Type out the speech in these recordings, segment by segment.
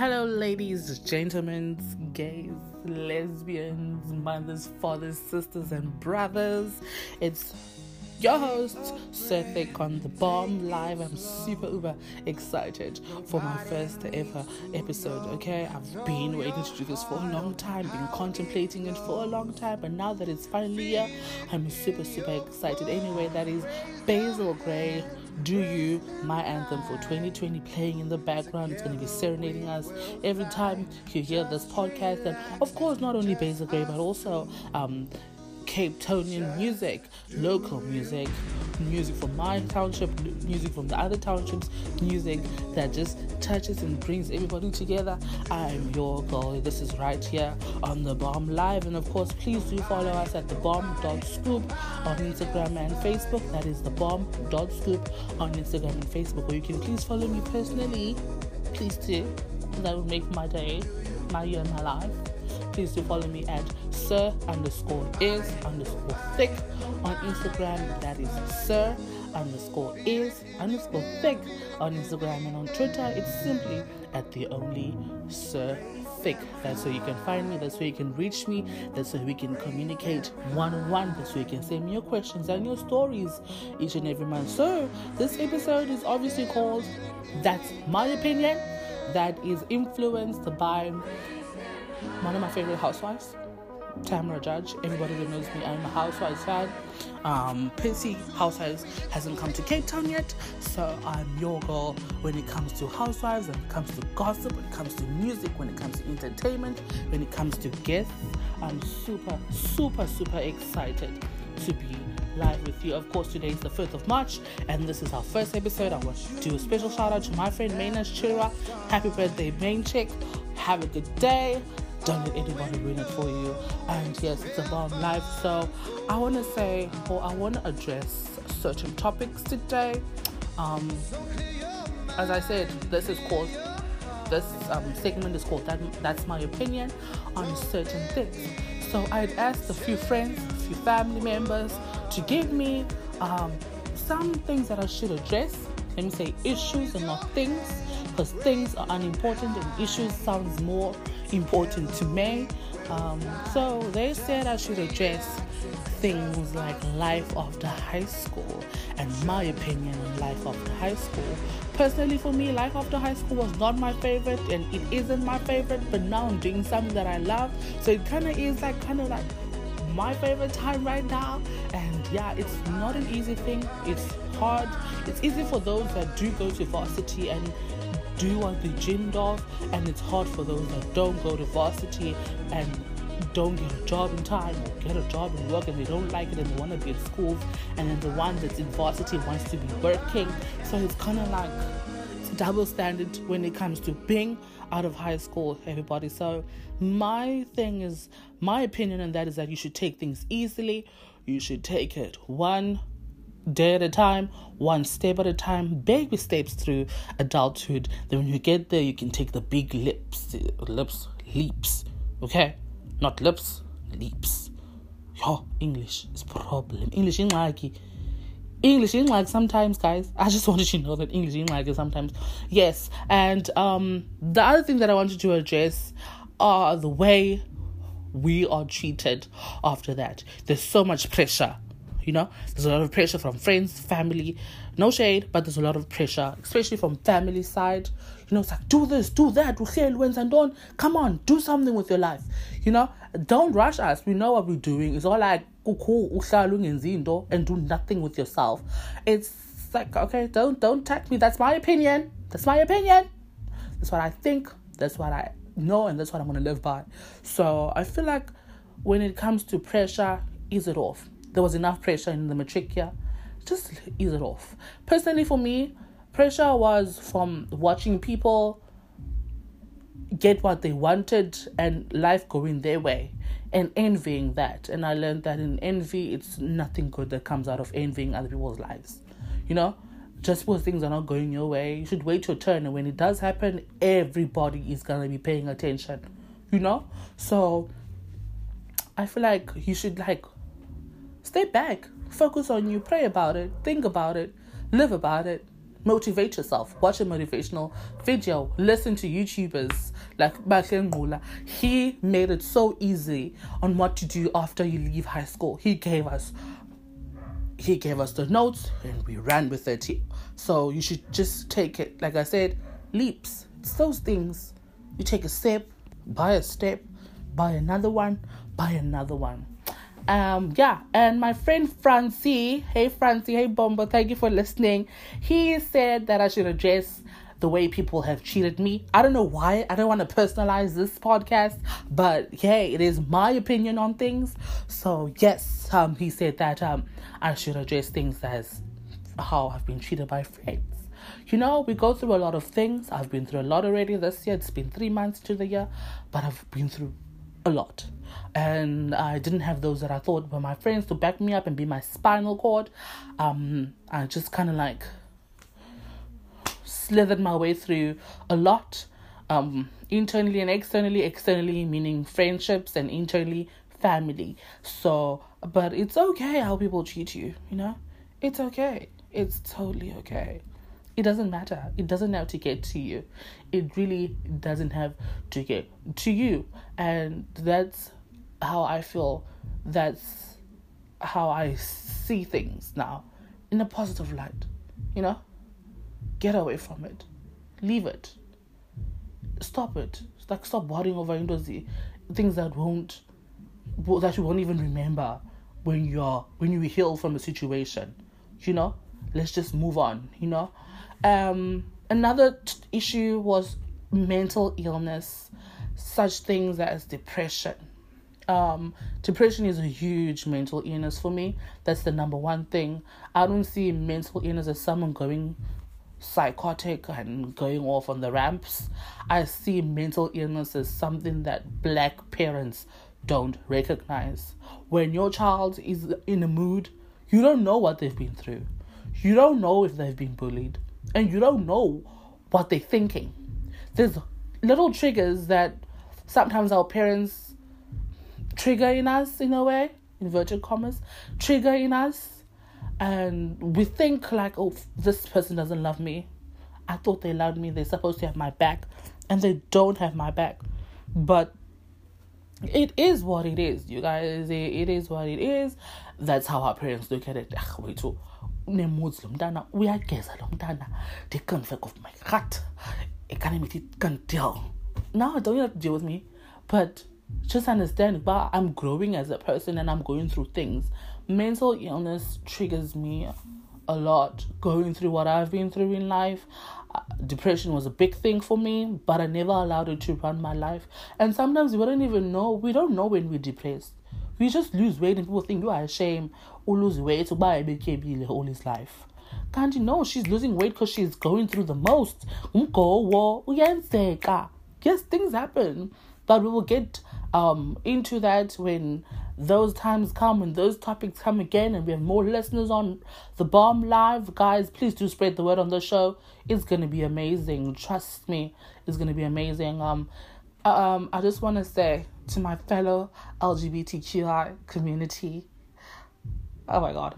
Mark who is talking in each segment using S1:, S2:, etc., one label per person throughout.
S1: Hello, ladies, gentlemen, gays, lesbians, mothers, fathers, sisters, and brothers. It's your host, Sir Thick on the Bomb Live. I'm super uber excited for my first ever episode. Okay, I've been waiting to do this for a long time, been contemplating it for a long time, but now that it's finally here, I'm super super excited. Anyway, that is Basil Gray. Do You, my anthem for 2020, playing in the background. It's going to be serenading us every time you hear this podcast. And of course, not only Basil Gray, but also um, Cape Townian music, local music, music from my township, music from the other townships, music that just touches and brings everybody together. I'm your girl. This is right here on the Bomb Live, and of course, please do follow us at the Bomb.scoop on Instagram and Facebook. That is the Bomb.scoop on Instagram and Facebook. Or you can please follow me personally. Please do. That would make my day, my year, my life please do follow me at sir underscore is underscore thick on Instagram. That is sir underscore is underscore thick on Instagram and on Twitter. It's simply at the only sir thick. That's where you can find me. That's where you can reach me. That's where we can communicate one on one. That's where you can send me your questions and your stories each and every month. So this episode is obviously called "That's My Opinion." That is influenced by one of my favorite housewives, Tamra Judge. Everybody that knows me, I'm a housewives fan. Um, Pissy Housewives hasn't come to Cape Town yet, so I'm your girl when it comes to housewives, when it comes to gossip, when it comes to music, when it comes to entertainment, when it comes to guests. I'm super, super, super excited to be live with you. Of course, today is the 5th of March, and this is our first episode. I want to do a special shout out to my friend Maynard Chira. Happy birthday, main chick. Have a good day don't let anybody ruin it for you. And yes, it's about life. So I want to say, or I want to address certain topics today. Um, as I said, this is called this um, segment is called that, that's my opinion on certain things. So I'd asked a few friends, a few family members to give me um, some things that I should address. Let me say issues and not things, because things are unimportant and issues sounds more important to me. Um, so they said I should address things like life after high school and my opinion on life after high school. Personally, for me, life after high school was not my favorite and it isn't my favorite, but now I'm doing something that I love. So it kind of is like kind of like my favorite time right now. And yeah, it's not an easy thing, it's hard. It's easy for those that do go to varsity and do want to be dreamed of, and it's hard for those that don't go to varsity and don't get a job in time or get a job and work and they don't like it and they want to be at school and then the one that's in varsity wants to be working. So it's kind of like double standard when it comes to being out of high school everybody. So my thing is my opinion on that is that you should take things easily. You should take it one day at a time, one step at a time, baby steps through adulthood. Then when you get there, you can take the big lips, lips, leaps. Okay, not lips, leaps. Yo, English is problem. English in like English in like sometimes, guys. I just wanted you to know that English in like sometimes. Yes, and um, the other thing that I wanted to address are the way we are treated after that. There's so much pressure you know, there's a lot of pressure from friends, family. No shade, but there's a lot of pressure, especially from family side. You know, it's like do this, do that, and don't come on, do something with your life. You know, don't rush us. We know what we're doing. It's all like and do nothing with yourself. It's like okay, don't don't attack me. That's my opinion. That's my opinion. That's what I think. That's what I know, and that's what I'm gonna live by. So I feel like when it comes to pressure, ease it off there was enough pressure in the matric year. Just ease it off. Personally, for me, pressure was from watching people get what they wanted and life going their way and envying that. And I learned that in envy, it's nothing good that comes out of envying other people's lives. You know, just because things are not going your way, you should wait your turn. And when it does happen, everybody is going to be paying attention. You know? So I feel like you should like Stay back. Focus on you. Pray about it. Think about it. Live about it. motivate yourself. Watch a motivational video. Listen to YouTubers like Bahle He made it so easy on what to do after you leave high school. He gave us he gave us the notes and we ran with it. So you should just take it, like I said, leaps. It's those things. You take a step, buy a step, buy another one, buy another one. Um, yeah, and my friend Francie, hey Francie, hey Bombo, thank you for listening. He said that I should address the way people have cheated me. I don't know why. I don't want to personalize this podcast, but hey, it is my opinion on things. So yes, um, he said that um, I should address things as how I've been treated by friends. You know, we go through a lot of things. I've been through a lot already this year. It's been three months to the year, but I've been through a lot. And I didn't have those that I thought were my friends to back me up and be my spinal cord. Um, I just kind of like slithered my way through a lot, um, internally and externally. Externally meaning friendships, and internally family. So, but it's okay how people treat you. You know, it's okay. It's totally okay. It doesn't matter. It doesn't have to get to you. It really doesn't have to get to you. And that's how I feel. That's how I see things now in a positive light. You know? Get away from it. Leave it. Stop it. Like stop worrying over the things that won't that you won't even remember when you're when you heal from a situation. You know? Let's just move on, you know? Um another t- issue was mental illness, such things as depression. Um, depression is a huge mental illness for me. That's the number one thing. I don't see mental illness as someone going psychotic and going off on the ramps. I see mental illness as something that black parents don't recognize. When your child is in a mood, you don't know what they've been through. You don't know if they've been bullied. And you don't know what they're thinking. There's little triggers that sometimes our parents trigger in us in a way, inverted commas, trigger in us. And we think like oh this person doesn't love me. I thought they loved me. They're supposed to have my back. And they don't have my back. But it is what it is you guys. It is what it is. That's how our parents look at it unemuzi lo mntana uyageza lo the conflict of my heart economy can deal no don't you have to deal with me but just understand but i'm growing as a person and i'm going through things mental illness triggers me a lot going through what I've been through in life. Uh, depression was a big thing for me, but I never allowed it to run my life. And sometimes we don't even know, we don't know when we're depressed. We just lose weight and people think you are ashamed or lose weight to buy a BKB all his life. You know she's losing weight because she's going through the most? Yes, things happen. But we will get um into that when those times come and those topics come again and we have more listeners on the bomb live guys please do spread the word on the show it's gonna be amazing trust me it's gonna be amazing um um i just want to say to my fellow lgbtqi community oh my god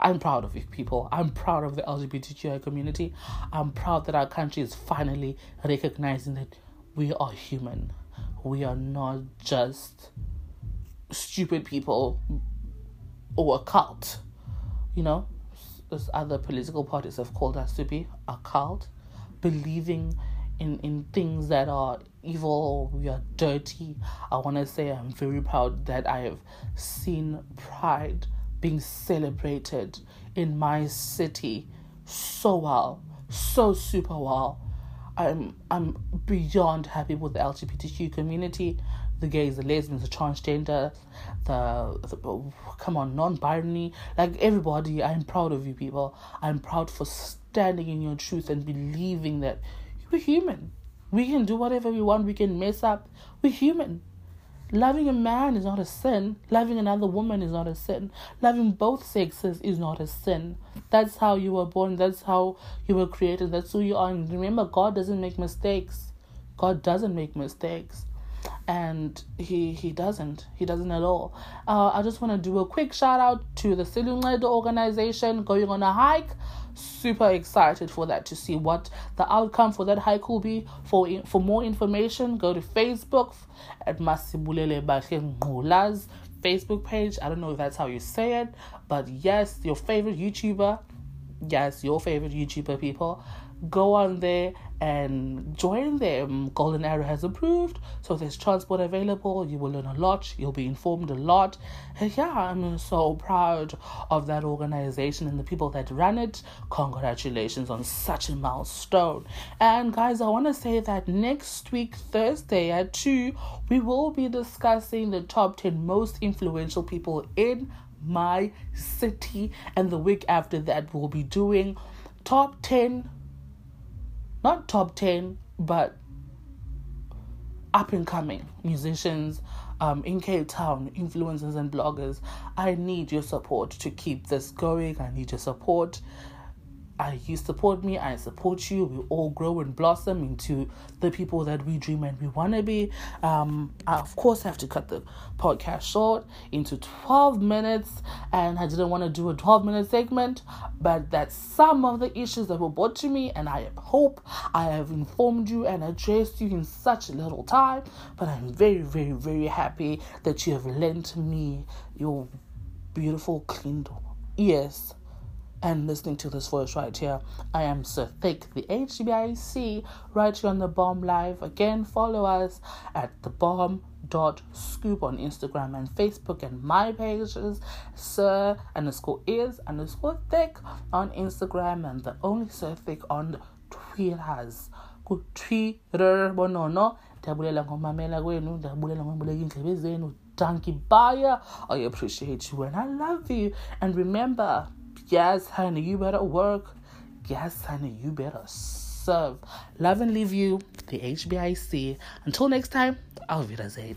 S1: I'm proud of you people. I'm proud of the LGBTQI community. I'm proud that our country is finally recognizing that we are human. We are not just stupid people or a cult, you know, as other political parties have called us to be a cult, believing in, in things that are evil, we are dirty. I want to say I'm very proud that I have seen pride being celebrated in my city so well, so super well. I'm I'm beyond happy with the LGBTQ community the gays, the lesbians, the transgender, the, the oh, come on, non-binary, like everybody. I'm proud of you people. I'm proud for standing in your truth and believing that you're human. We can do whatever we want. We can mess up. We're human. Loving a man is not a sin. Loving another woman is not a sin. Loving both sexes is not a sin. That's how you were born. That's how you were created. That's who you are. And remember, God doesn't make mistakes. God doesn't make mistakes. And he he doesn't. He doesn't at all. Uh, i just want to do a quick shout out to the Siluncedo organization going on a hike. Super excited for that to see what the outcome for that hike will be. For for more information go to facebook at masibulele Ngula's facebook page. I don't know if that's how you say it but yes your favorite youtuber yes your favorite youtuber people go on there and join them. Golden Arrow has approved, so there's transport available. You will learn a lot, you'll be informed a lot. And yeah, I'm so proud of that organization and the people that run it. Congratulations on such a milestone. And guys, I want to say that next week, Thursday at 2, we will be discussing the top 10 most influential people in my city. And the week after that, we'll be doing top 10 not top 10, but up and coming musicians um, in Cape Town, influencers and bloggers. I need your support to keep this going. I need your support I, you support me, I support you. We all grow and blossom into the people that we dream and we want to be. Um, I, of course, have to cut the podcast short into 12 minutes, and I didn't want to do a 12 minute segment, but that's some of the issues that were brought to me, and I hope I have informed you and addressed you in such a little time. But I'm very, very, very happy that you have lent me your beautiful, clean ears and listening to this voice right here. I am Sir Thick, the HBIC, right here on the Bomb Live. Again, follow us at the Bomb dot scoop on Instagram and Facebook and my pages Sir underscore is underscore thick on Instagram and the only Sir Thick on Twitters. Twitter bonono ndiyabulela ngomamela kwenu ndiyabulela ngoboleka indlebe zenu you bye i appreciate you and i love you and remember Yes, honey, you better work. Yes, honey, you better serve. Love and leave you, the HBIC. Until next time, I'll Wiedersehen.